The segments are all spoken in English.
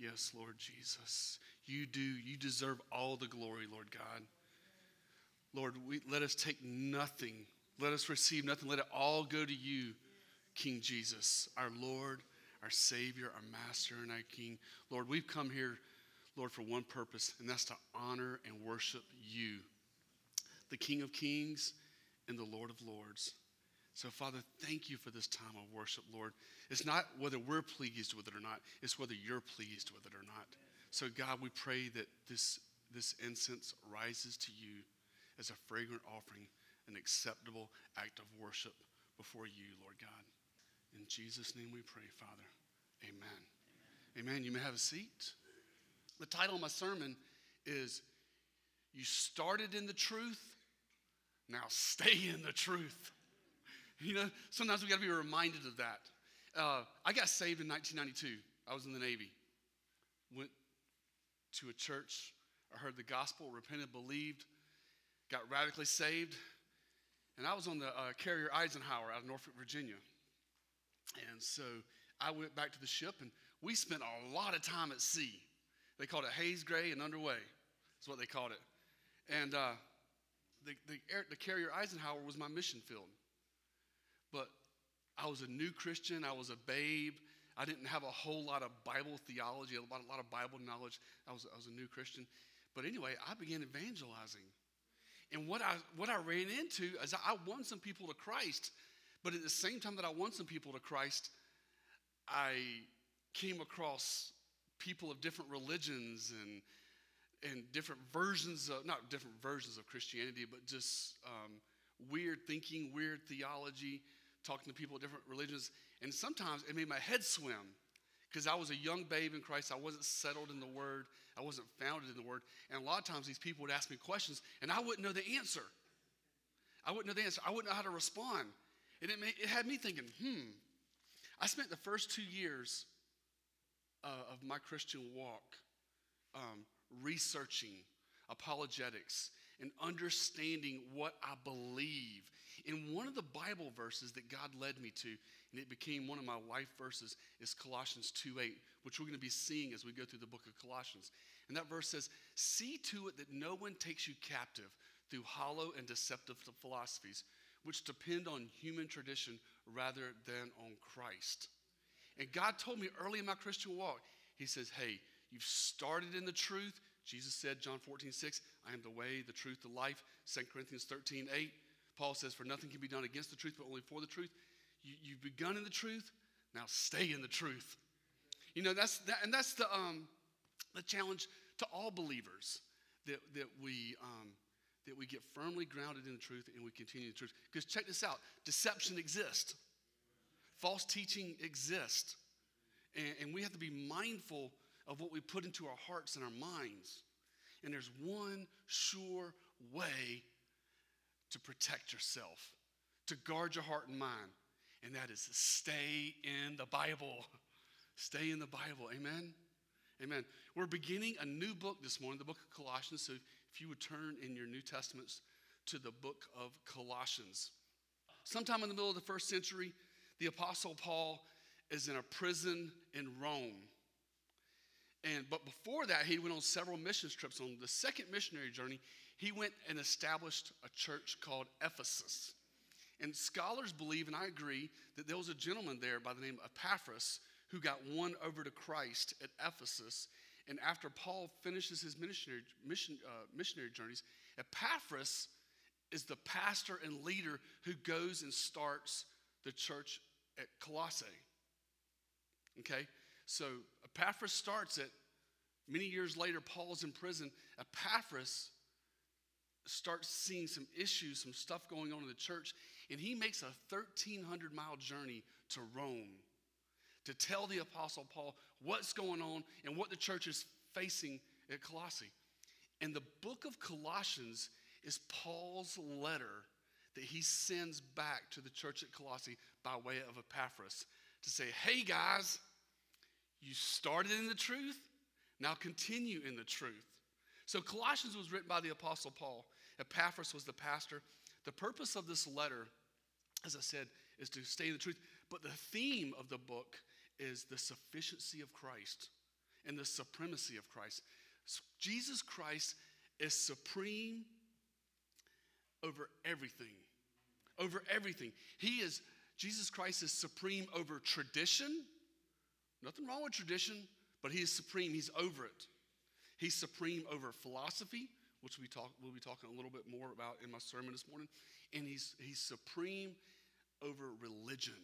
Yes, Lord Jesus. You do. You deserve all the glory, Lord God. Lord, we, let us take nothing. Let us receive nothing. Let it all go to you, King Jesus, our Lord, our Savior, our Master, and our King. Lord, we've come here, Lord, for one purpose, and that's to honor and worship you, the King of Kings and the Lord of Lords. So, Father, thank you for this time of worship, Lord. It's not whether we're pleased with it or not, it's whether you're pleased with it or not. So, God, we pray that this, this incense rises to you as a fragrant offering, an acceptable act of worship before you, Lord God. In Jesus' name we pray, Father. Amen. Amen. Amen. You may have a seat. The title of my sermon is You Started in the Truth, Now Stay in the Truth. You know, sometimes we got to be reminded of that. Uh, I got saved in 1992. I was in the Navy. Went to a church. I heard the gospel, repented, believed, got radically saved. And I was on the uh, carrier Eisenhower out of Norfolk, Virginia. And so I went back to the ship, and we spent a lot of time at sea. They called it haze gray and underway. That's what they called it. And uh, the, the, air, the carrier Eisenhower was my mission field. But I was a new Christian, I was a babe. I didn't have a whole lot of Bible theology, a lot, of Bible knowledge. I was, I was a new Christian. But anyway, I began evangelizing. And what I, what I ran into is I won some people to Christ, but at the same time that I won some people to Christ, I came across people of different religions and, and different versions of, not different versions of Christianity, but just um, weird thinking, weird theology, talking to people of different religions. And sometimes it made my head swim because I was a young babe in Christ. I wasn't settled in the Word, I wasn't founded in the Word. And a lot of times these people would ask me questions, and I wouldn't know the answer. I wouldn't know the answer. I wouldn't know how to respond. And it, made, it had me thinking, hmm. I spent the first two years uh, of my Christian walk um, researching apologetics and understanding what I believe. In one of the Bible verses that God led me to, and it became one of my life verses, is Colossians 2 8, which we're going to be seeing as we go through the book of Colossians. And that verse says, See to it that no one takes you captive through hollow and deceptive philosophies, which depend on human tradition rather than on Christ. And God told me early in my Christian walk, He says, Hey, you've started in the truth, Jesus said, John 14, 6, I am the way, the truth, the life. 2 Corinthians 13, 8, Paul says, For nothing can be done against the truth, but only for the truth. You, you've begun in the truth, now stay in the truth. You know, that's that, and that's the um, the challenge to all believers that, that we um, that we get firmly grounded in the truth and we continue the truth. Because check this out: deception exists, false teaching exists, and, and we have to be mindful of what we put into our hearts and our minds. And there's one sure way to protect yourself, to guard your heart and mind, and that is stay in the Bible. Stay in the Bible. Amen. Amen. We're beginning a new book this morning, the book of Colossians. So if you would turn in your New Testaments to the book of Colossians. Sometime in the middle of the first century, the Apostle Paul is in a prison in Rome. And but before that, he went on several mission trips. On the second missionary journey, he went and established a church called Ephesus. And scholars believe, and I agree, that there was a gentleman there by the name of Epaphras who got won over to Christ at Ephesus. And after Paul finishes his missionary, mission, uh, missionary journeys, Epaphras is the pastor and leader who goes and starts the church at Colossae. Okay? So Epaphras starts it. Many years later, Paul's in prison. Epaphras starts seeing some issues, some stuff going on in the church, and he makes a 1,300 mile journey to Rome to tell the Apostle Paul what's going on and what the church is facing at Colossae. And the book of Colossians is Paul's letter that he sends back to the church at Colossae by way of Epaphras to say, hey guys, you started in the truth, now continue in the truth. So Colossians was written by the Apostle Paul. Epaphras was the pastor. The purpose of this letter, as I said, is to stay in the truth. But the theme of the book is the sufficiency of Christ. and the supremacy of Christ. Jesus Christ is supreme over everything. Over everything. He is, Jesus Christ is supreme over tradition. Nothing wrong with tradition, but he is supreme. He's over it. He's supreme over philosophy, which we talk, we'll be talking a little bit more about in my sermon this morning. And he's, he's supreme over religion.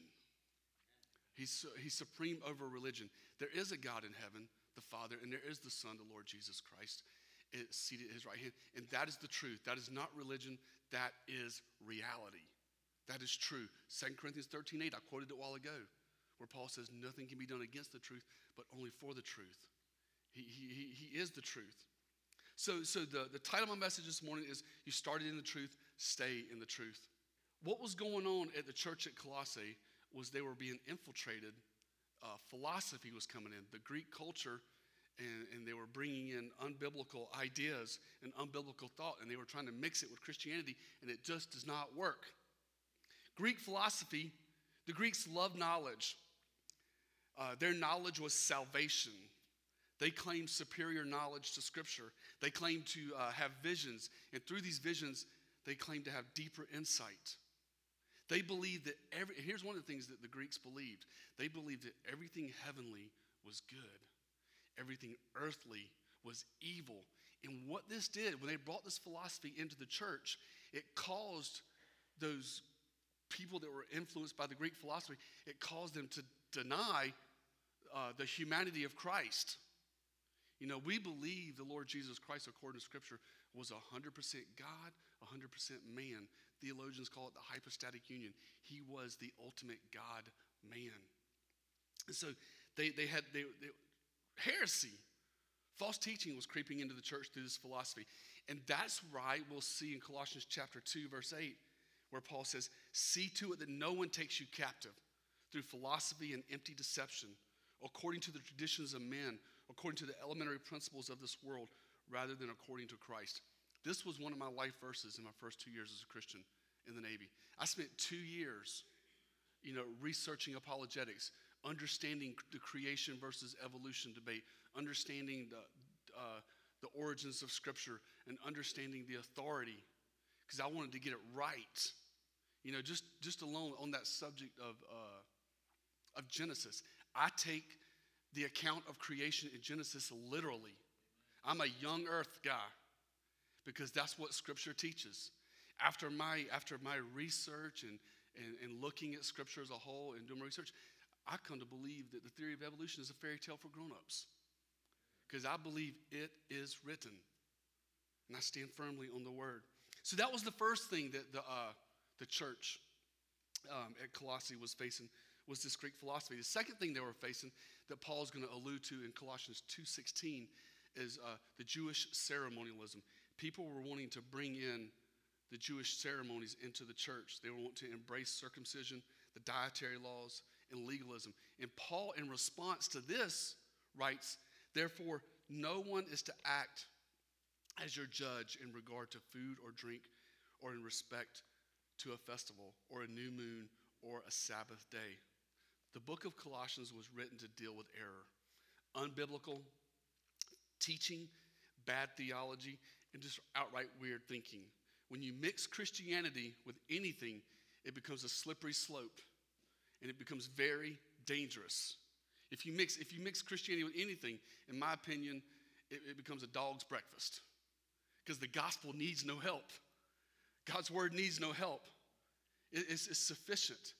He's, he's supreme over religion. There is a God in heaven, the Father, and there is the Son, the Lord Jesus Christ, eh, seated at his right hand. And that is the truth. That is not religion, that is reality. That is true. 2 Corinthians 13 8, I quoted it a while ago, where Paul says, Nothing can be done against the truth, but only for the truth. He, he, he is the truth. So, so the, the title of my message this morning is You Started in the Truth, Stay in the Truth. What was going on at the church at Colossae was they were being infiltrated. Uh, philosophy was coming in, the Greek culture, and, and they were bringing in unbiblical ideas and unbiblical thought, and they were trying to mix it with Christianity, and it just does not work. Greek philosophy, the Greeks loved knowledge. Uh, their knowledge was salvation. They claim superior knowledge to Scripture. They claim to uh, have visions, and through these visions, they claim to have deeper insight. They believed that every, here's one of the things that the Greeks believed they believed that everything heavenly was good, everything earthly was evil. And what this did, when they brought this philosophy into the church, it caused those people that were influenced by the Greek philosophy, it caused them to deny uh, the humanity of Christ. You know, we believe the Lord Jesus Christ, according to Scripture, was 100% God, 100% man. Theologians call it the hypostatic union. He was the ultimate God man. And so they, they had they, they, heresy, false teaching was creeping into the church through this philosophy. And that's why we'll see in Colossians chapter 2, verse 8, where Paul says, See to it that no one takes you captive through philosophy and empty deception, according to the traditions of men according to the elementary principles of this world rather than according to Christ. This was one of my life verses in my first two years as a Christian in the Navy. I spent two years, you know, researching apologetics, understanding the creation versus evolution debate, understanding the, uh, the origins of Scripture, and understanding the authority, because I wanted to get it right. You know, just, just alone on that subject of, uh, of Genesis, I take the account of creation in Genesis literally. I'm a young earth guy because that's what scripture teaches. After my, after my research and, and, and looking at scripture as a whole and doing my research, I come to believe that the theory of evolution is a fairy tale for grown-ups because I believe it is written. And I stand firmly on the word. So that was the first thing that the, uh, the church um, at Colossae was facing was this Greek philosophy. The second thing they were facing that Paul is going to allude to in Colossians 2.16 is uh, the Jewish ceremonialism. People were wanting to bring in the Jewish ceremonies into the church. They wanting to embrace circumcision, the dietary laws, and legalism. And Paul, in response to this, writes, Therefore, no one is to act as your judge in regard to food or drink or in respect to a festival or a new moon or a Sabbath day. The book of Colossians was written to deal with error, unbiblical teaching, bad theology, and just outright weird thinking. When you mix Christianity with anything, it becomes a slippery slope and it becomes very dangerous. If you mix, if you mix Christianity with anything, in my opinion, it, it becomes a dog's breakfast because the gospel needs no help. God's word needs no help. It, it's, it's sufficient.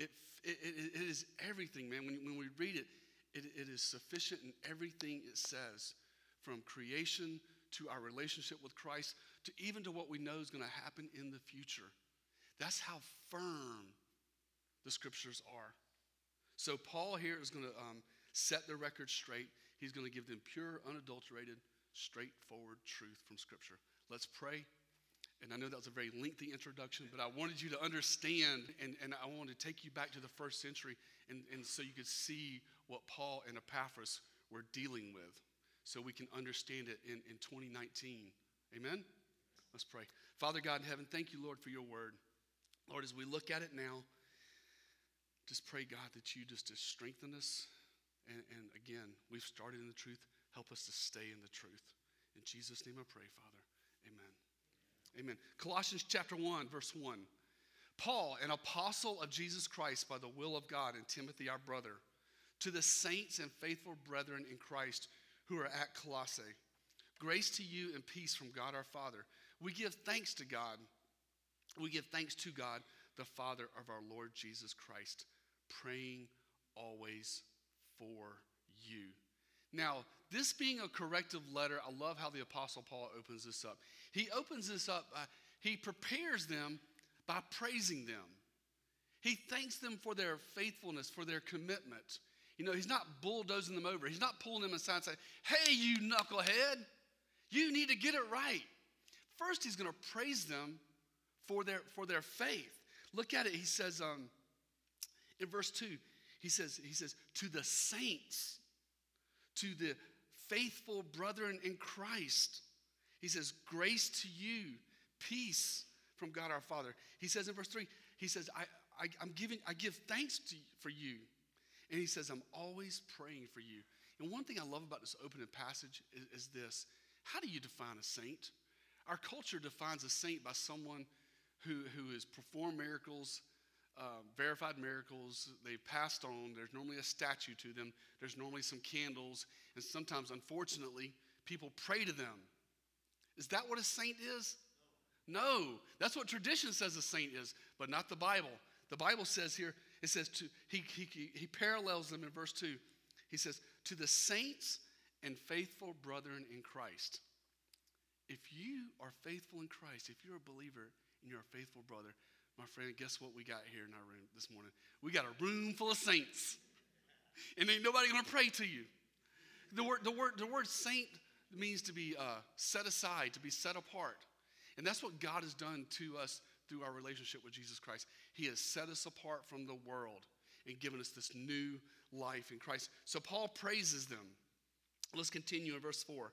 It, it, it, it is everything, man. When, when we read it, it, it is sufficient in everything it says, from creation to our relationship with Christ to even to what we know is going to happen in the future. That's how firm the scriptures are. So, Paul here is going to um, set the record straight. He's going to give them pure, unadulterated, straightforward truth from Scripture. Let's pray. And I know that was a very lengthy introduction, but I wanted you to understand, and, and I wanted to take you back to the first century, and, and so you could see what Paul and Epaphras were dealing with, so we can understand it in, in 2019. Amen? Let's pray. Father God in heaven, thank you, Lord, for your word. Lord, as we look at it now, just pray, God, that you just to strengthen us And, and again, we've started in the truth. Help us to stay in the truth. In Jesus' name I pray, Father. Amen. Colossians chapter 1, verse 1. Paul, an apostle of Jesus Christ by the will of God, and Timothy, our brother, to the saints and faithful brethren in Christ who are at Colossae, grace to you and peace from God our Father. We give thanks to God. We give thanks to God, the Father of our Lord Jesus Christ, praying always for you. Now, this being a corrective letter, I love how the Apostle Paul opens this up. He opens this up, uh, he prepares them by praising them. He thanks them for their faithfulness, for their commitment. You know, he's not bulldozing them over. He's not pulling them aside and saying, Hey, you knucklehead, you need to get it right. First, he's going to praise them for their, for their faith. Look at it. He says um, in verse 2, he says, he says, to the saints, to the faithful brethren in Christ. He says, grace to you, peace from God our Father. He says in verse 3, he says, I, I, am giving, I give thanks to, for you. And he says, I'm always praying for you. And one thing I love about this opening passage is, is this How do you define a saint? Our culture defines a saint by someone who, who has performed miracles, uh, verified miracles. They've passed on. There's normally a statue to them, there's normally some candles, and sometimes, unfortunately, people pray to them. Is that what a saint is? No. That's what tradition says a saint is, but not the Bible. The Bible says here, it says, to, he, he, he parallels them in verse 2. He says, To the saints and faithful brethren in Christ. If you are faithful in Christ, if you're a believer and you're a faithful brother, my friend, guess what we got here in our room this morning? We got a room full of saints. And ain't nobody gonna pray to you. The word, the word, the word saint means to be uh, set aside, to be set apart. And that's what God has done to us through our relationship with Jesus Christ. He has set us apart from the world and given us this new life in Christ. So Paul praises them. Let's continue in verse 4.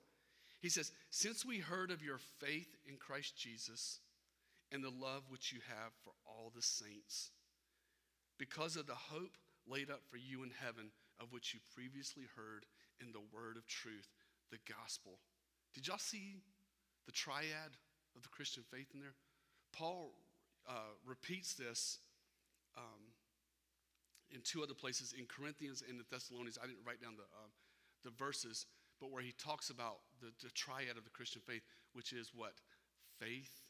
He says, Since we heard of your faith in Christ Jesus and the love which you have for all the saints, because of the hope laid up for you in heaven, of which you previously heard in the word of truth, the gospel. Did y'all see the triad of the Christian faith in there? Paul uh, repeats this um, in two other places in Corinthians and the Thessalonians. I didn't write down the, uh, the verses, but where he talks about the, the triad of the Christian faith, which is what? Faith,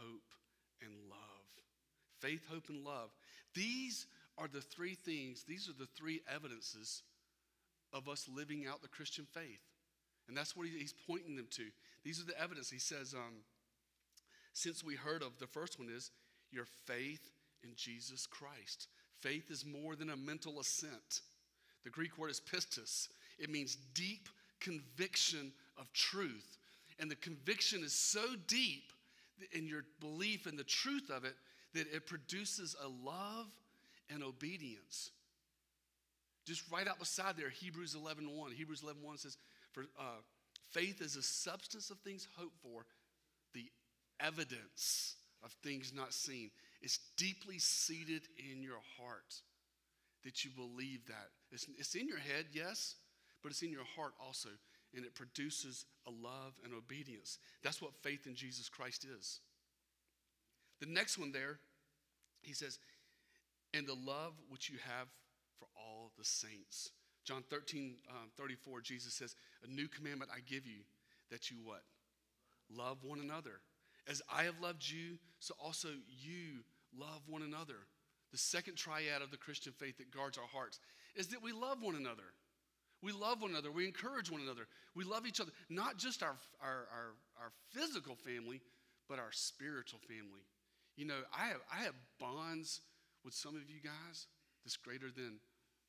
hope, and love. Faith, hope, and love. These are the three things, these are the three evidences of us living out the Christian faith. And that's what he's pointing them to. These are the evidence. He says, um, since we heard of the first one is your faith in Jesus Christ. Faith is more than a mental assent. The Greek word is pistis, it means deep conviction of truth. And the conviction is so deep in your belief in the truth of it that it produces a love and obedience. Just right out beside there, Hebrews 11 1. Hebrews 11 1 says, For uh, faith is a substance of things hoped for, the evidence of things not seen. It's deeply seated in your heart that you believe that. It's, it's in your head, yes, but it's in your heart also. And it produces a love and obedience. That's what faith in Jesus Christ is. The next one there, he says, and the love which you have for all the saints. John 13, um, 34, Jesus says, A new commandment I give you, that you what? Love one another. As I have loved you, so also you love one another. The second triad of the Christian faith that guards our hearts is that we love one another. We love one another. We encourage one another. We love each other, not just our, our, our, our physical family, but our spiritual family. You know, I have, I have bonds with some of you guys that's greater than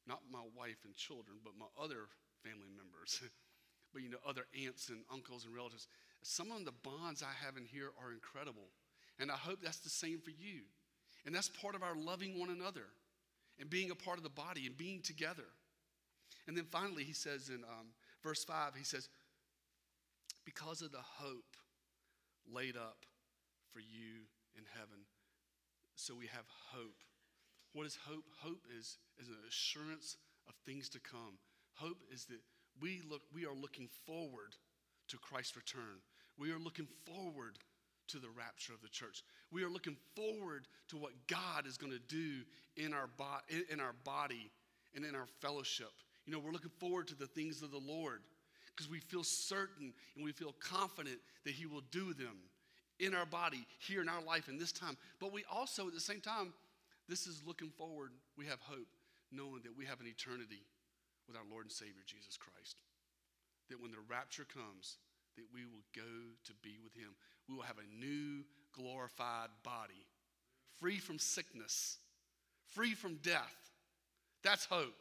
not my wife and children, but my other family members. but, you know, other aunts and uncles and relatives. Some of the bonds I have in here are incredible. And I hope that's the same for you. And that's part of our loving one another and being a part of the body and being together. And then finally, he says in um, verse 5, he says, Because of the hope laid up for you in heaven. So we have hope. What is hope? Hope is, is an assurance of things to come, Hope is that we look we are looking forward to Christ's return. We are looking forward to the rapture of the church. We are looking forward to what God is going to do in our, bo- in our body and in our fellowship. You know, we're looking forward to the things of the Lord because we feel certain and we feel confident that He will do them in our body, here in our life, in this time. But we also, at the same time, this is looking forward. We have hope, knowing that we have an eternity with our Lord and Savior, Jesus Christ. That when the rapture comes, that we will go to be with him. We will have a new glorified body, free from sickness, free from death. That's hope.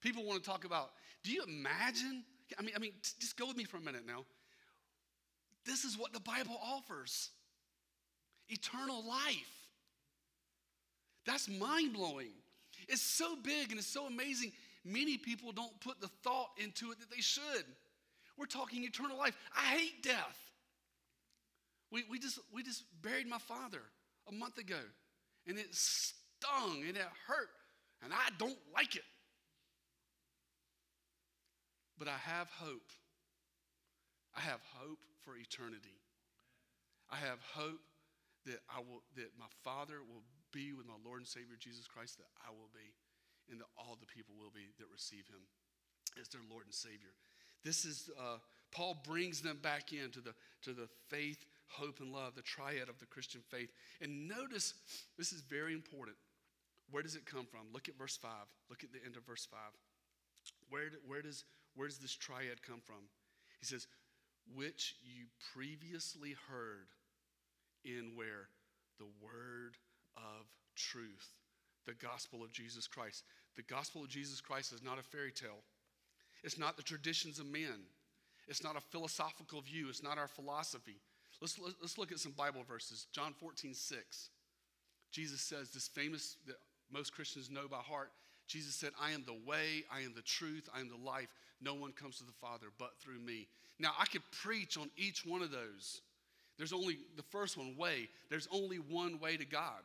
People want to talk about, do you imagine? I mean, I mean, just go with me for a minute now. This is what the Bible offers eternal life. That's mind blowing. It's so big and it's so amazing. Many people don't put the thought into it that they should. We're talking eternal life. I hate death. We, we, just, we just buried my father a month ago, and it stung and it hurt, and I don't like it. But I have hope. I have hope for eternity. I have hope that I will that my Father will be with my Lord and Savior Jesus Christ, that I will be, and that all the people will be that receive him as their Lord and Savior. This is, uh, Paul brings them back into the, to the faith, hope, and love, the triad of the Christian faith. And notice, this is very important. Where does it come from? Look at verse 5. Look at the end of verse 5. Where, where, does, where does this triad come from? He says, which you previously heard in where? The word of truth, the gospel of Jesus Christ. The gospel of Jesus Christ is not a fairy tale. It's not the traditions of men. It's not a philosophical view. It's not our philosophy. Let's, let's look at some Bible verses. John 14, 6. Jesus says this famous that most Christians know by heart. Jesus said, I am the way, I am the truth, I am the life. No one comes to the Father but through me. Now, I could preach on each one of those. There's only the first one, way. There's only one way to God,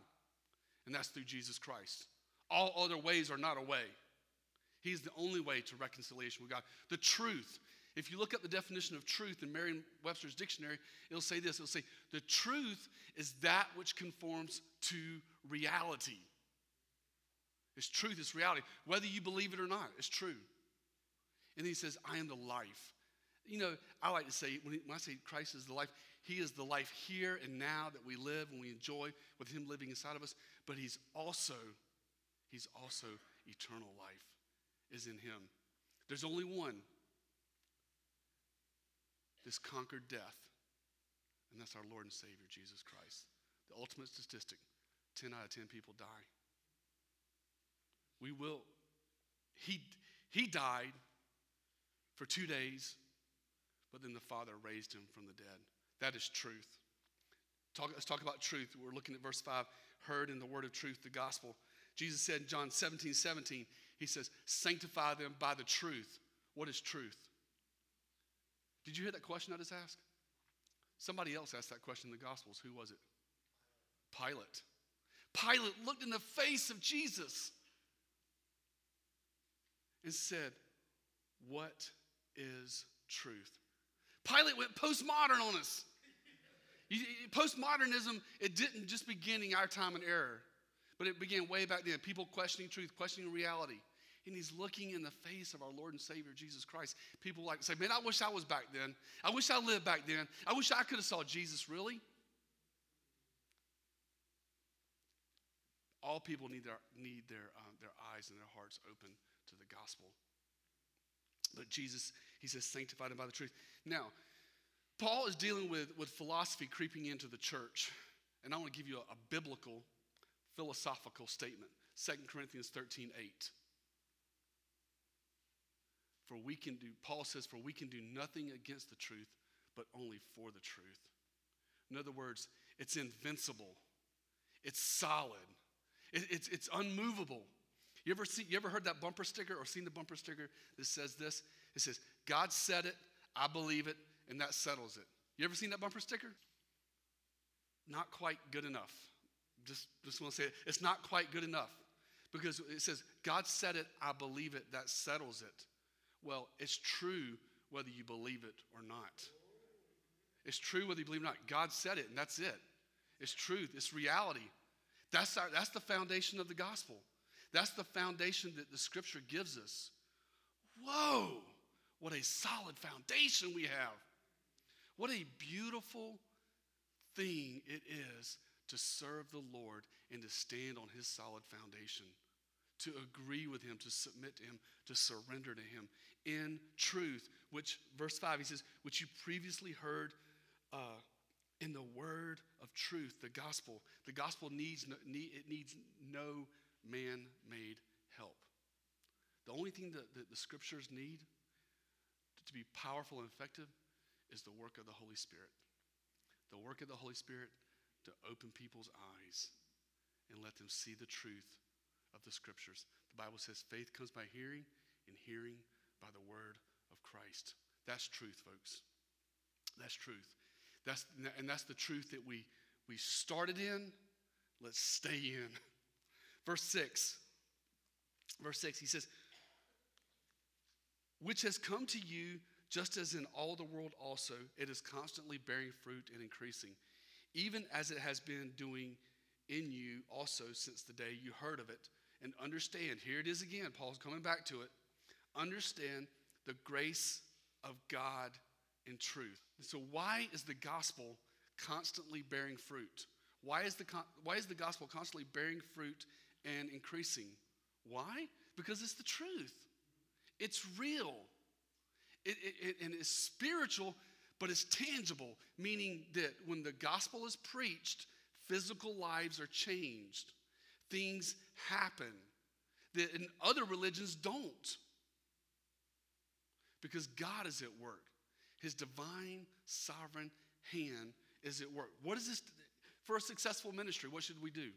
and that's through Jesus Christ. All other ways are not a way. He's the only way to reconciliation with God. The truth. If you look up the definition of truth in Merriam Webster's dictionary, it'll say this it'll say, the truth is that which conforms to reality. It's truth, it's reality. Whether you believe it or not, it's true. And he says, I am the life. You know, I like to say, when, I say Christ is the life, he is the life here and now that we live and we enjoy with him living inside of us, but he's also, he's also eternal life is in him. There's only one this conquered death, and that's our Lord and Savior, Jesus Christ. The ultimate statistic 10 out of 10 people die. We will, he, he died for two days, but then the Father raised him from the dead. That is truth. Talk, let's talk about truth. We're looking at verse 5 heard in the word of truth, the gospel. Jesus said in John 17, 17, he says, Sanctify them by the truth. What is truth? Did you hear that question I just asked? Somebody else asked that question in the Gospels. Who was it? Pilate. Pilate looked in the face of Jesus and said, What is truth? Pilate went postmodern on us. Postmodernism, it didn't just begin in our time and era, but it began way back then. People questioning truth, questioning reality and he's looking in the face of our Lord and Savior Jesus Christ. People like to say, Man, I wish I was back then. I wish I lived back then. I wish I could have saw Jesus, really. All people need their, need their, um, their eyes and their hearts open to the gospel. But Jesus, he says, sanctified them by the truth. Now, Paul is dealing with, with philosophy creeping into the church. And I want to give you a, a biblical, philosophical statement 2 Corinthians 13 8. For we can do, Paul says, for we can do nothing against the truth, but only for the truth. In other words, it's invincible, it's solid, it, it's, it's unmovable. You ever, see, you ever heard that bumper sticker or seen the bumper sticker that says this? It says, God said it, I believe it, and that settles it. You ever seen that bumper sticker? Not quite good enough. Just, just want to say it. It's not quite good enough because it says, God said it, I believe it, that settles it. Well, it's true whether you believe it or not. It's true whether you believe it or not. God said it, and that's it. It's truth, it's reality. That's, our, that's the foundation of the gospel. That's the foundation that the scripture gives us. Whoa, what a solid foundation we have. What a beautiful thing it is to serve the Lord and to stand on his solid foundation, to agree with him, to submit to him, to surrender to him in truth, which, verse 5, he says, which you previously heard uh, in the word of truth, the gospel. The gospel needs no, need, it needs no man-made help. The only thing that, that the scriptures need to be powerful and effective is the work of the Holy Spirit. The work of the Holy Spirit to open people's eyes and let them see the truth of the scriptures. The Bible says faith comes by hearing, and hearing by the word of Christ. That's truth, folks. That's truth. That's, and that's the truth that we, we started in. Let's stay in. Verse 6. Verse 6, he says, Which has come to you just as in all the world also, it is constantly bearing fruit and increasing, even as it has been doing in you also since the day you heard of it. And understand, here it is again, Paul's coming back to it. Understand the grace of God in truth. So, why is the gospel constantly bearing fruit? Why is the, why is the gospel constantly bearing fruit and increasing? Why? Because it's the truth. It's real. It, it, it, and it's spiritual, but it's tangible, meaning that when the gospel is preached, physical lives are changed. Things happen that in other religions don't. Because God is at work. His divine, sovereign hand is at work. What is this? For a successful ministry, what should we do?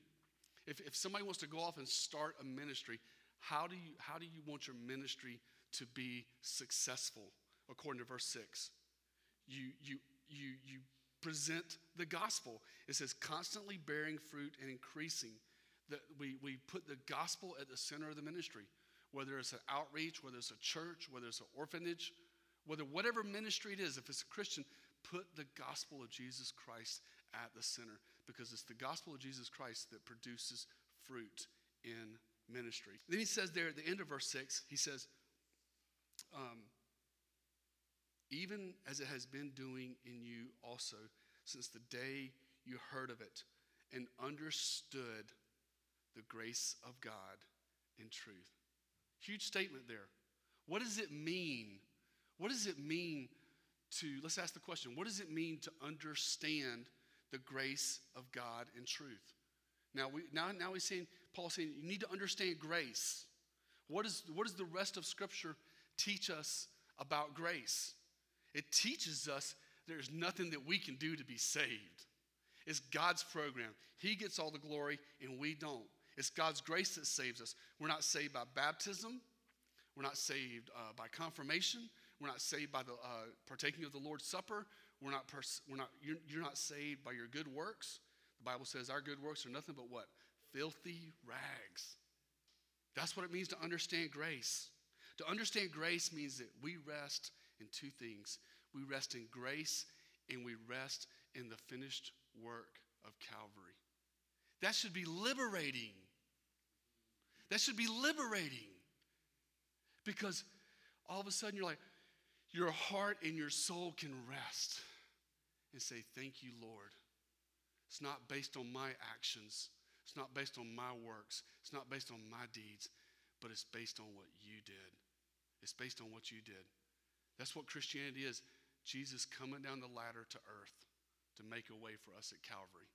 If, if somebody wants to go off and start a ministry, how do, you, how do you want your ministry to be successful? According to verse 6. You, you, you, you present the gospel. It says, constantly bearing fruit and increasing. That we, we put the gospel at the center of the ministry, whether it's an outreach, whether it's a church, whether it's an orphanage, whether whatever ministry it is, if it's a Christian, put the gospel of Jesus Christ at the center because it's the gospel of Jesus Christ that produces fruit in ministry. Then he says there at the end of verse 6, he says, um, even as it has been doing in you also since the day you heard of it and understood the grace of God in truth. Huge statement there. What does it mean what does it mean to, let's ask the question, what does it mean to understand the grace of God in truth? Now, we, now, now he's saying, Paul's saying, you need to understand grace. What, is, what does the rest of Scripture teach us about grace? It teaches us there's nothing that we can do to be saved. It's God's program. He gets all the glory, and we don't. It's God's grace that saves us. We're not saved by baptism. We're not saved uh, by confirmation. We're not saved by the uh, partaking of the Lord's Supper. We're not, pers- we're not you're, you're not saved by your good works. The Bible says our good works are nothing but what? Filthy rags. That's what it means to understand grace. To understand grace means that we rest in two things we rest in grace and we rest in the finished work of Calvary. That should be liberating. That should be liberating. Because all of a sudden you're like, your heart and your soul can rest and say, Thank you, Lord. It's not based on my actions, it's not based on my works, it's not based on my deeds, but it's based on what you did. It's based on what you did. That's what Christianity is Jesus coming down the ladder to earth to make a way for us at Calvary,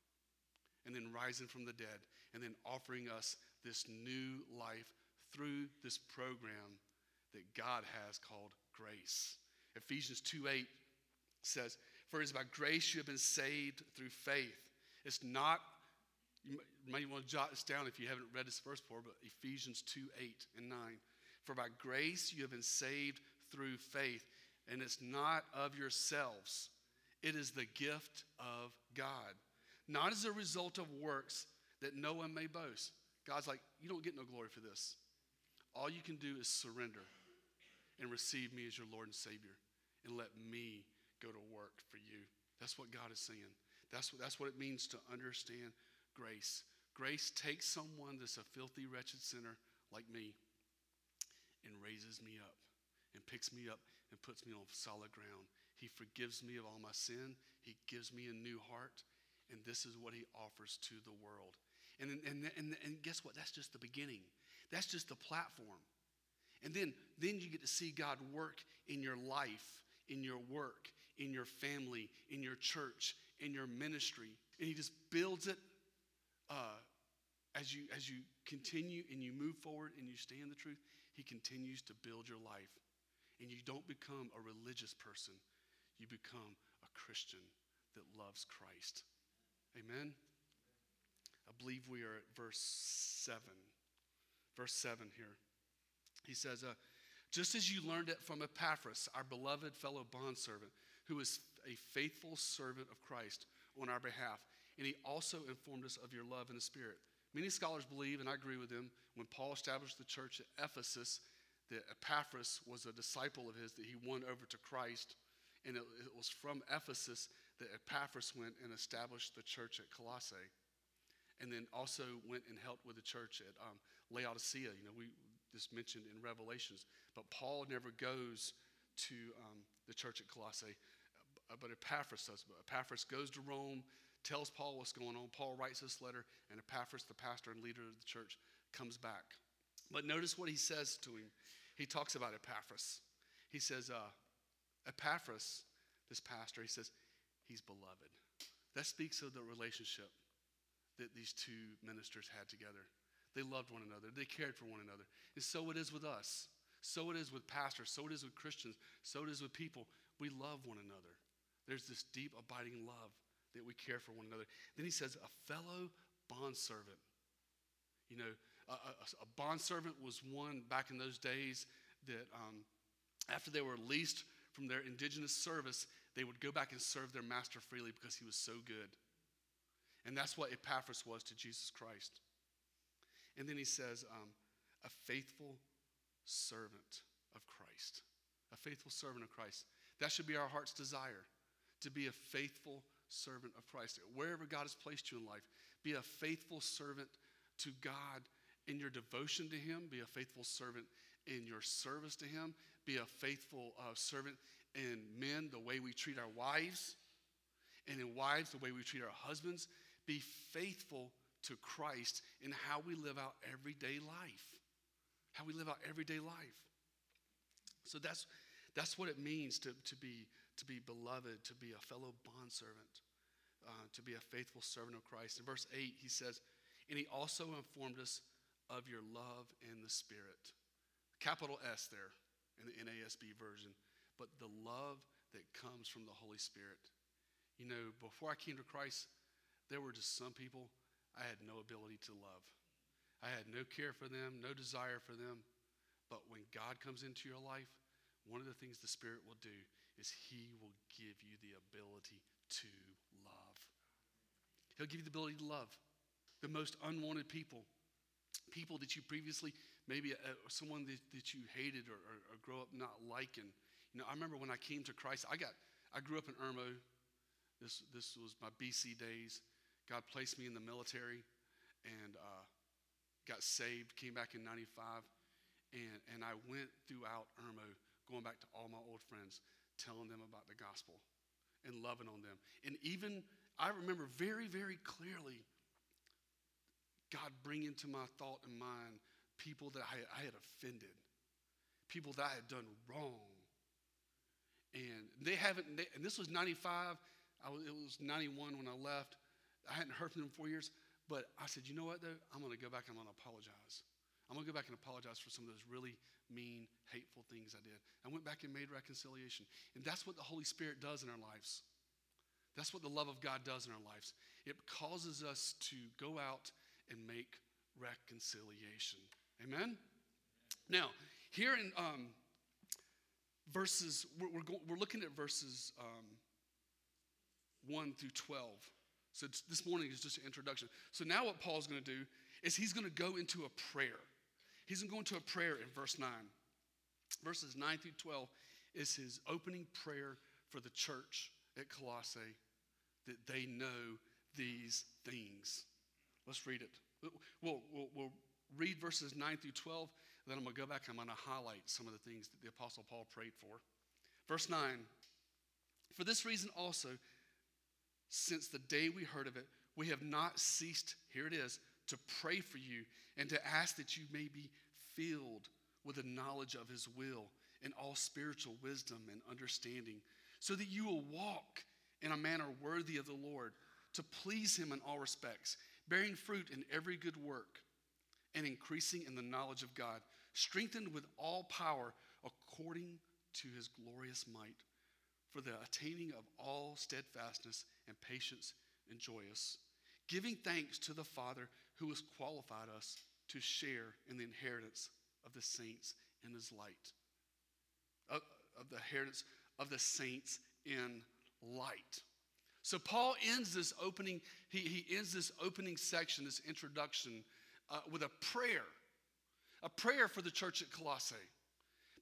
and then rising from the dead, and then offering us this new life through this program that God has called grace. Ephesians 2 8 says, For it is by grace you have been saved through faith. It's not, you might want to jot this down if you haven't read this verse before, but Ephesians 2 8 and 9. For by grace you have been saved through faith, and it's not of yourselves, it is the gift of God, not as a result of works that no one may boast. God's like, You don't get no glory for this. All you can do is surrender and receive me as your Lord and Savior and let me go to work for you. That's what God is saying. That's what, that's what it means to understand grace. Grace takes someone that's a filthy, wretched sinner like me and raises me up and picks me up and puts me on solid ground. He forgives me of all my sin. He gives me a new heart. And this is what he offers to the world. And, and, and, and guess what? That's just the beginning. That's just the platform. And then, then you get to see God work in your life, in your work, in your family, in your church, in your ministry. And He just builds it uh, as, you, as you continue and you move forward and you stay in the truth. He continues to build your life. And you don't become a religious person, you become a Christian that loves Christ. Amen? I believe we are at verse 7. Verse 7 here. He says, uh, Just as you learned it from Epaphras, our beloved fellow bondservant, who is a faithful servant of Christ on our behalf, and he also informed us of your love in the Spirit. Many scholars believe, and I agree with them, when Paul established the church at Ephesus, that Epaphras was a disciple of his that he won over to Christ. And it, it was from Ephesus that Epaphras went and established the church at Colossae and then also went and helped with the church at um, Laodicea. You know, we just mentioned in Revelations, but Paul never goes to um, the church at Colossae, uh, but Epaphras does. But Epaphras goes to Rome, tells Paul what's going on. Paul writes this letter, and Epaphras, the pastor and leader of the church, comes back. But notice what he says to him. He talks about Epaphras. He says, uh, Epaphras, this pastor, he says, he's beloved. That speaks of the relationship that these two ministers had together. They loved one another, they cared for one another. And so it is with us. So it is with pastors. So it is with Christians. So it is with people. We love one another. There's this deep, abiding love that we care for one another. Then he says, a fellow bondservant. You know, a, a, a bondservant was one back in those days that um, after they were released from their indigenous service, they would go back and serve their master freely because he was so good. And that's what Epaphras was to Jesus Christ. And then he says, um, a faithful servant of Christ. A faithful servant of Christ. That should be our heart's desire to be a faithful servant of Christ. Wherever God has placed you in life, be a faithful servant to God in your devotion to Him, be a faithful servant in your service to Him, be a faithful uh, servant in men, the way we treat our wives, and in wives, the way we treat our husbands, be faithful to Christ in how we live out everyday life. How we live out everyday life. So that's, that's what it means to, to, be, to be beloved, to be a fellow bondservant, uh, to be a faithful servant of Christ. In verse 8, he says, And he also informed us of your love in the Spirit. Capital S there in the NASB version, but the love that comes from the Holy Spirit. You know, before I came to Christ, there were just some people I had no ability to love. I had no care for them, no desire for them. But when God comes into your life, one of the things the Spirit will do is He will give you the ability to love. He'll give you the ability to love the most unwanted people, people that you previously, maybe uh, someone that, that you hated or, or, or grow up not liking. You know, I remember when I came to Christ, I got, I grew up in Irmo. This, this was my BC days. God placed me in the military and uh, got saved, came back in 95, and, and I went throughout Irmo, going back to all my old friends, telling them about the gospel and loving on them. And even, I remember very, very clearly God bringing to my thought and mind people that I, I had offended, people that I had done wrong. And they haven't, they, and this was 95, I was, it was 91 when I left. I hadn't heard from them in four years, but I said, you know what, though? I'm going to go back and I'm going to apologize. I'm going to go back and apologize for some of those really mean, hateful things I did. I went back and made reconciliation. And that's what the Holy Spirit does in our lives. That's what the love of God does in our lives. It causes us to go out and make reconciliation. Amen? Now, here in um, verses, we're, we're, go, we're, looking at verses um, 1 through 12. So this morning is just an introduction. So now what Paul's going to do is he's going to go into a prayer. He's going to go into a prayer in verse 9. verses 9 through 12 is his opening prayer for the church at Colossae that they know these things. Let's read it. We'll, we'll, we'll read verses 9 through 12, then I'm going to go back I'm going to highlight some of the things that the Apostle Paul prayed for. Verse 9 For this reason also, since the day we heard of it, we have not ceased, here it is, to pray for you and to ask that you may be filled with the knowledge of his will and all spiritual wisdom and understanding, so that you will walk in a manner worthy of the Lord, to please him in all respects, bearing fruit in every good work and increasing in the knowledge of God, strengthened with all power according to his glorious might, for the attaining of all steadfastness and patience and joyous, giving thanks to the Father who has qualified us to share in the inheritance of the saints in his light. Of, of the inheritance of the saints in light. So Paul ends this opening, he, he ends this opening section, this introduction, uh, with a prayer, a prayer for the church at Colossae.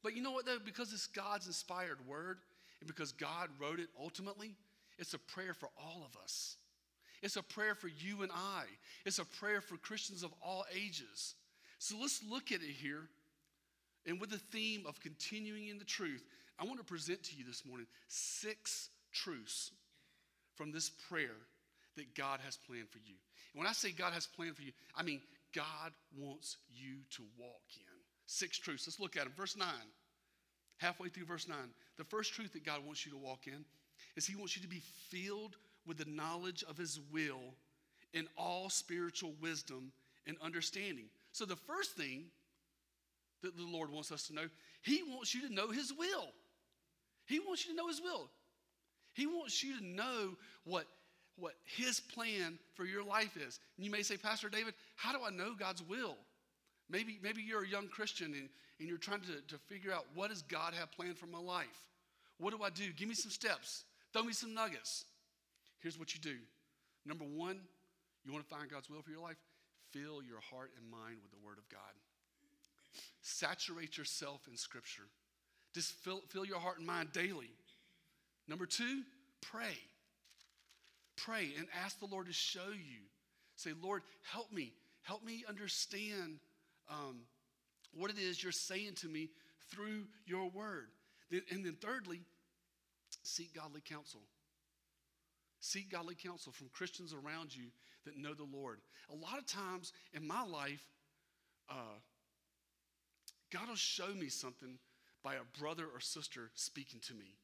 But you know what, though? Because it's God's inspired word and because God wrote it ultimately, it's a prayer for all of us. It's a prayer for you and I. It's a prayer for Christians of all ages. So let's look at it here. And with the theme of continuing in the truth, I want to present to you this morning six truths from this prayer that God has planned for you. And when I say God has planned for you, I mean God wants you to walk in. Six truths. Let's look at them. Verse 9. Halfway through verse 9. The first truth that God wants you to walk in is He wants you to be filled with the knowledge of His will in all spiritual wisdom and understanding. So, the first thing that the Lord wants us to know, He wants you to know His will. He wants you to know His will. He wants you to know what what His plan for your life is. And you may say, Pastor David, how do I know God's will? Maybe, maybe you're a young Christian and, and you're trying to, to figure out what does God have planned for my life? What do I do? Give me some steps. Throw me some nuggets. Here's what you do. Number one, you want to find God's will for your life? Fill your heart and mind with the Word of God. Saturate yourself in Scripture. Just fill, fill your heart and mind daily. Number two, pray. Pray and ask the Lord to show you. Say, Lord, help me. Help me understand um, what it is you're saying to me through your word. And then, thirdly, seek godly counsel. Seek godly counsel from Christians around you that know the Lord. A lot of times in my life, uh, God will show me something by a brother or sister speaking to me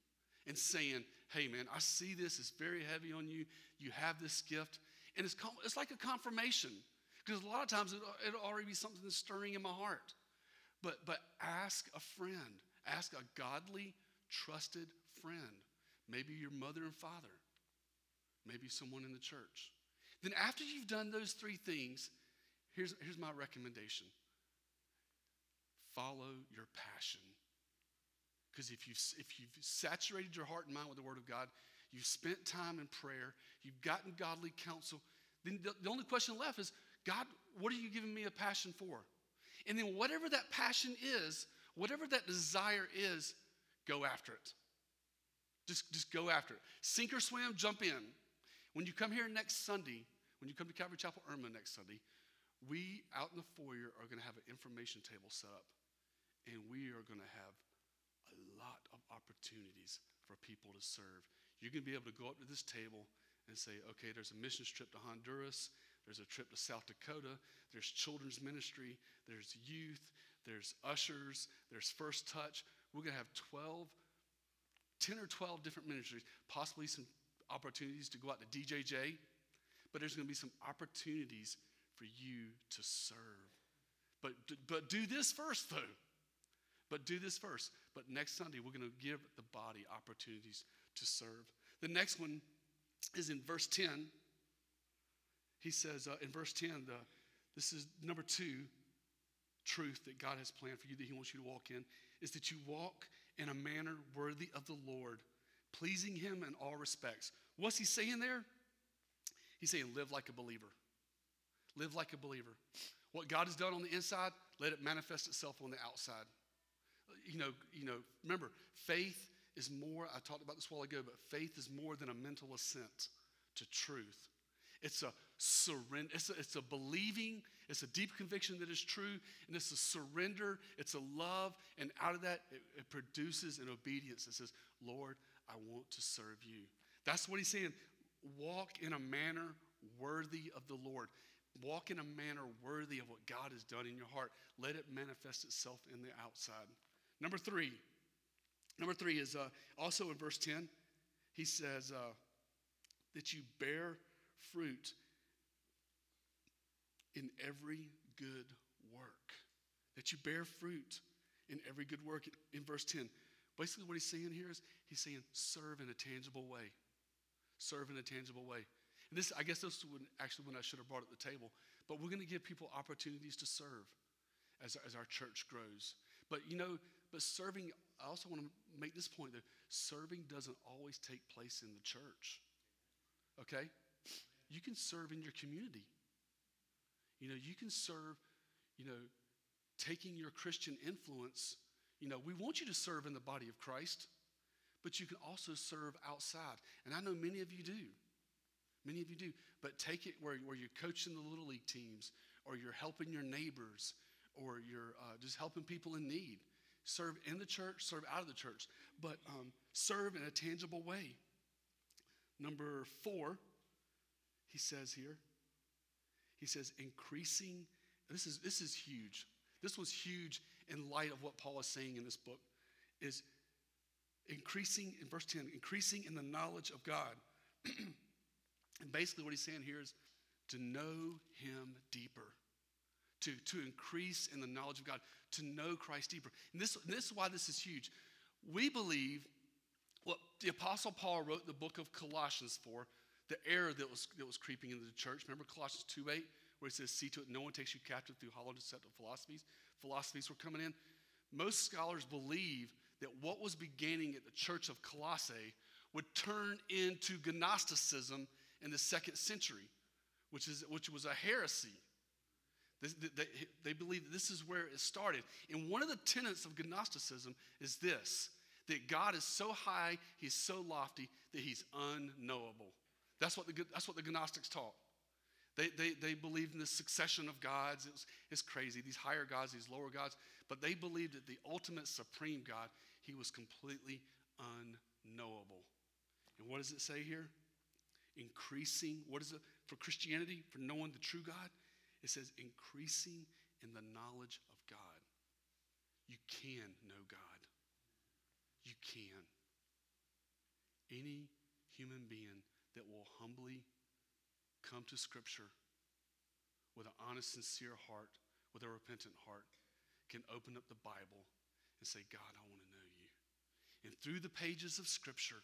and saying, hey, man, I see this, it's very heavy on you. You have this gift. And it's, it's like a confirmation because a lot of times it, it'll already be something that's stirring in my heart. But, but ask a friend, ask a godly, trusted friend, maybe your mother and father, maybe someone in the church. Then, after you've done those three things, here's, here's my recommendation follow your passion. Because if you've, if you've saturated your heart and mind with the Word of God, you've spent time in prayer, you've gotten godly counsel, then the, the only question left is God, what are you giving me a passion for? And then whatever that passion is, whatever that desire is, go after it. Just, just go after it. Sink or swim, jump in. When you come here next Sunday, when you come to Calvary Chapel Irmo next Sunday, we out in the foyer are going to have an information table set up. And we are going to have a lot of opportunities for people to serve. You're going to be able to go up to this table and say, okay, there's a missions trip to Honduras, there's a trip to South Dakota, there's children's ministry, there's youth, there's ushers, there's first touch. We're going to have 12, 10 or 12 different ministries, possibly some opportunities to go out to DJJ, but there's going to be some opportunities for you to serve. But, but do this first, though. But do this first. But next Sunday, we're going to give the body opportunities to serve. The next one is in verse 10. He says uh, in verse 10, the, this is number two truth that God has planned for you that He wants you to walk in is that you walk in a manner worthy of the Lord, pleasing Him in all respects. What's He saying there? He's saying, live like a believer. Live like a believer. What God has done on the inside, let it manifest itself on the outside. you know, you know, remember, faith is more, I talked about this a while ago, but faith is more than a mental assent to truth. It's a surrender, it's a, it's a believing, it's a deep conviction that is true, and it's a surrender, it's a love, and out of that, it, it produces an obedience that says, Lord, I want to serve you. That's what he's saying. Walk in a manner worthy of the Lord. Walk in a manner worthy of what God has done in your heart. Let it manifest itself in the outside. Number three, number three is uh, also in verse 10. He says uh, that you bear fruit in every good work. That you bear fruit in every good work. In verse 10, basically what he's saying here is he's saying, serve in a tangible way. Serve in a tangible way. And this, I guess this is when, actually when I should have brought it to the table. But we're going to give people opportunities to serve as, as our church grows. But you know, but serving, I also want to make this point that serving doesn't always take place in the church. Okay? You can serve in your community. You know, you can serve, you know, taking your Christian influence. You know, we want you to serve in the body of Christ, but you can also serve outside. And I know many of you do. Many of you do. But take it where, where you're coaching the little league teams, or you're helping your neighbors, or you're uh, just helping people in need. Serve in the church, serve out of the church, but um, serve in a tangible way. Number four, he says here. He says, increasing. This is, this is huge. This was huge in light of what Paul is saying in this book. Is increasing, in verse 10, increasing in the knowledge of God. and basically, what he's saying here is to know him deeper. To, to increase in the knowledge of God, to know Christ deeper. And this, and this is why this is huge. We believe what the Apostle Paul wrote the book of Colossians for the error that was, that was creeping into the church. Remember Colossians 2 8, where he says, See to it no one takes you captive through hollow deceptive philosophies. Philosophies were coming in. Most scholars believe that what was beginning at the church of Colossae would turn into Gnosticism in the second century, which, is, which was a heresy. They, believe that this is where it started. And one of the tenets of Gnosticism is this that God is so high, he's so lofty, that he's unknowable. That's what the, that's what the Gnostics taught. They, they, they believed in the succession of gods. It was, it's crazy, these higher gods, these lower gods. But they believed that the ultimate supreme God, he was completely unknowable. And what does it say here? Increasing, what is it for Christianity, for knowing the true God? It says increasing in the knowledge of God. You can know God. You can. Any human being that will humbly come to Scripture with an honest, sincere heart, with a repentant heart, can open up the Bible and say, God, I want to know you. And through the pages of Scripture,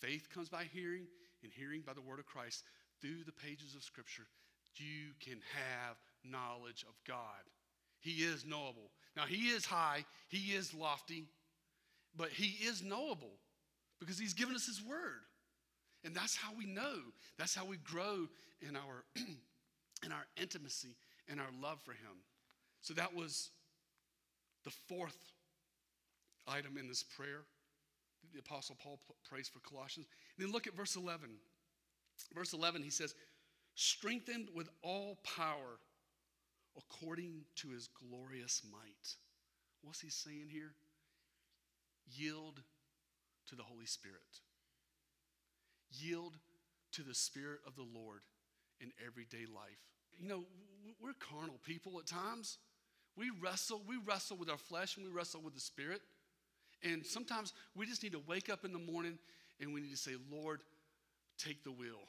faith comes by hearing, and hearing by the word of Christ. Through the pages of Scripture, you can have knowledge of God. He is knowable. Now, He is high, He is lofty, but He is knowable because He's given us His word. And that's how we know. That's how we grow in our, in our intimacy and our love for Him. So that was the fourth item in this prayer the Apostle Paul prays for Colossians. And then look at verse 11. Verse 11, he says, strengthened with all power according to his glorious might. What's he saying here? Yield to the Holy Spirit. Yield to the Spirit of the Lord in everyday life. You know, we're carnal people at times. We wrestle, we wrestle with our flesh and we wrestle with the Spirit. And sometimes we just need to wake up in the morning and we need to say, Lord, take the wheel,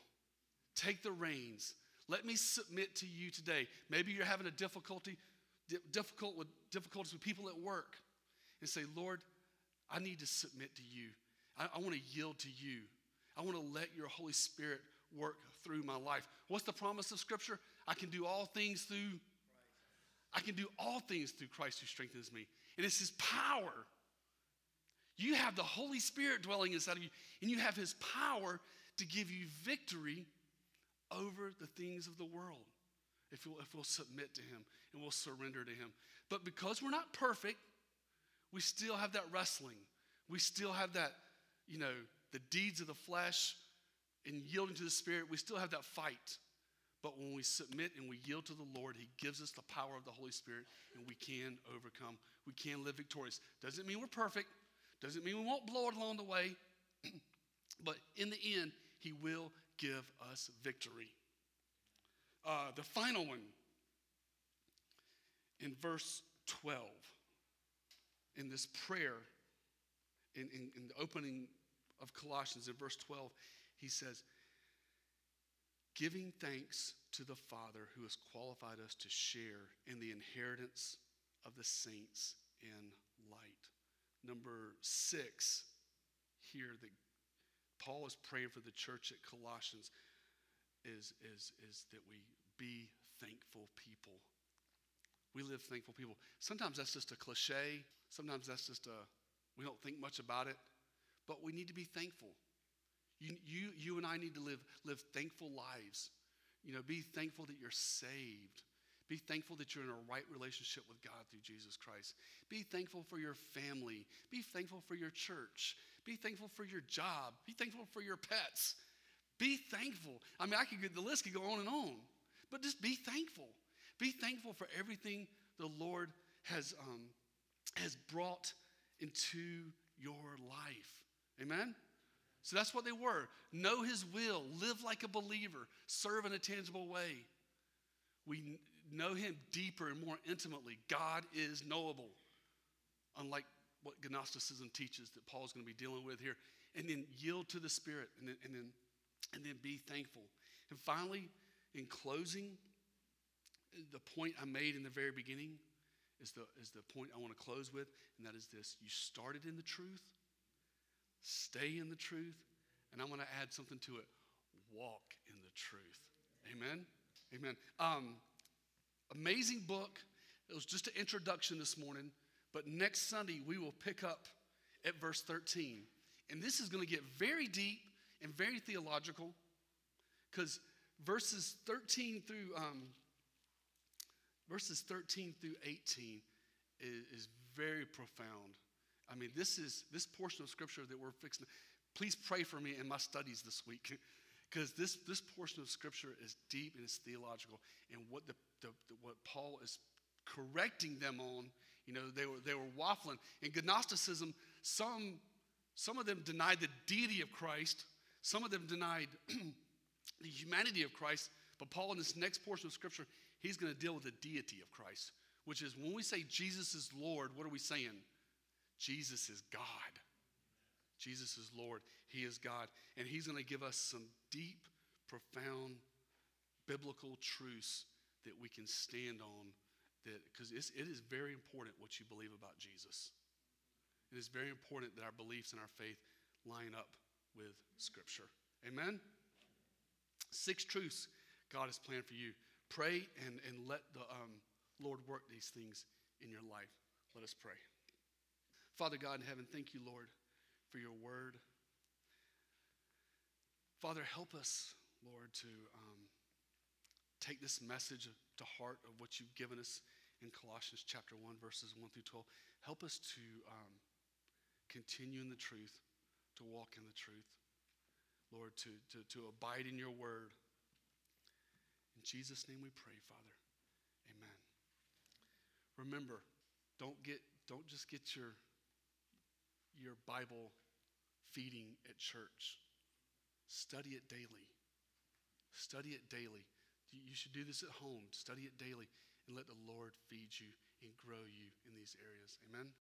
take the reins. Let me submit to you today. Maybe you're having a difficulty, difficult with difficulties with people at work, and say, Lord, I need to submit to you. I, I want to yield to you. I want to let your Holy Spirit work through my life. What's the promise of Scripture? I can do all things through. I can do all things through Christ who strengthens me. And it's His power. You have the Holy Spirit dwelling inside of you, and you have His power to give you victory over the things of the world if we'll, if we'll submit to Him and we'll surrender to Him. But because we're not perfect, We still have that wrestling. We still have that, you know, the deeds of the flesh and yielding to the Spirit. We still have that fight. But when we submit and we yield to the Lord, He gives us the power of the Holy Spirit and we can overcome. We can live victorious. Doesn't mean we're perfect, doesn't mean we won't blow it along the way, but in the end, He will give us victory. Uh, the final one in verse 12, in this prayer, in, in, in the opening of Colossians, in verse 12, he says, giving thanks to the Father who has qualified us to share in the inheritance of the saints in light. Number six, here that Paul is praying for the church at Colossians is, is, is that we be thankful people. We live thankful people. Sometimes that's just a cliche. Sometimes that's just a, we don't think much about it. But we need to be thankful. You, you, you and I need to live, live thankful lives. You know, be thankful that you're saved. Be thankful that you're in a right relationship with God through Jesus Christ. Be thankful for your family. Be thankful for your church. Be thankful for your job. Be thankful for your pets. Be thankful. I mean, I could get the list could go on and on, but just be thankful. Be thankful for everything the Lord has, um, has brought into your life. Amen? So that's what they were. Know his will, live like a believer, serve in a tangible way. We know him deeper and more intimately. God is knowable, unlike what Gnosticism teaches that Paul's going to be dealing with here. And then yield to the Spirit, and then, and then, and then be thankful. And finally, in closing, the point I made in the very beginning is the, is the point I want to close with, and that is this you started in the truth, Stay in the truth. And I'm going to add something to it walk in the truth. Amen. Amen. Um, amazing book. It was just an introduction this morning. But next Sunday, we will pick up at verse 13. And this is going to get very deep and very theological because verses 13 through um, verses 13 through 18 is, is very profound. I mean, this is this portion of scripture that we're fixing. Please pray for me in my studies this week, because this this portion of scripture is deep and it's theological. And what the, the, the, what Paul is correcting them on, you know, they were they were waffling. In Gnosticism, some some of them denied the deity of Christ. Some of them denied the humanity of Christ. But Paul, in this next portion of scripture, he's going to deal with the deity of Christ, which is when we say Jesus is Lord, what are we saying? Jesus is God. Jesus is Lord. He is God. And He's going to give us some deep, profound biblical truths that we can stand on. That because it is very important what you believe about Jesus. It is very important that our beliefs and our faith line up with Scripture. Amen. Six truths God has planned for you. Pray and, and let the um, Lord work these things in your life. Let us pray. Father God in heaven, thank you, Lord, for your word. Father, help us, Lord, to um, take this message to heart of what you've given us in Colossians chapter 1, verses 1 through 12. Help us to um, continue in the truth, to walk in the truth. Lord, to, to, to abide in your word. In Jesus' name we pray, Father. Amen. Remember, don't get don't just get your your Bible feeding at church. Study it daily. Study it daily. You should do this at home. Study it daily and let the Lord feed you and grow you in these areas. Amen.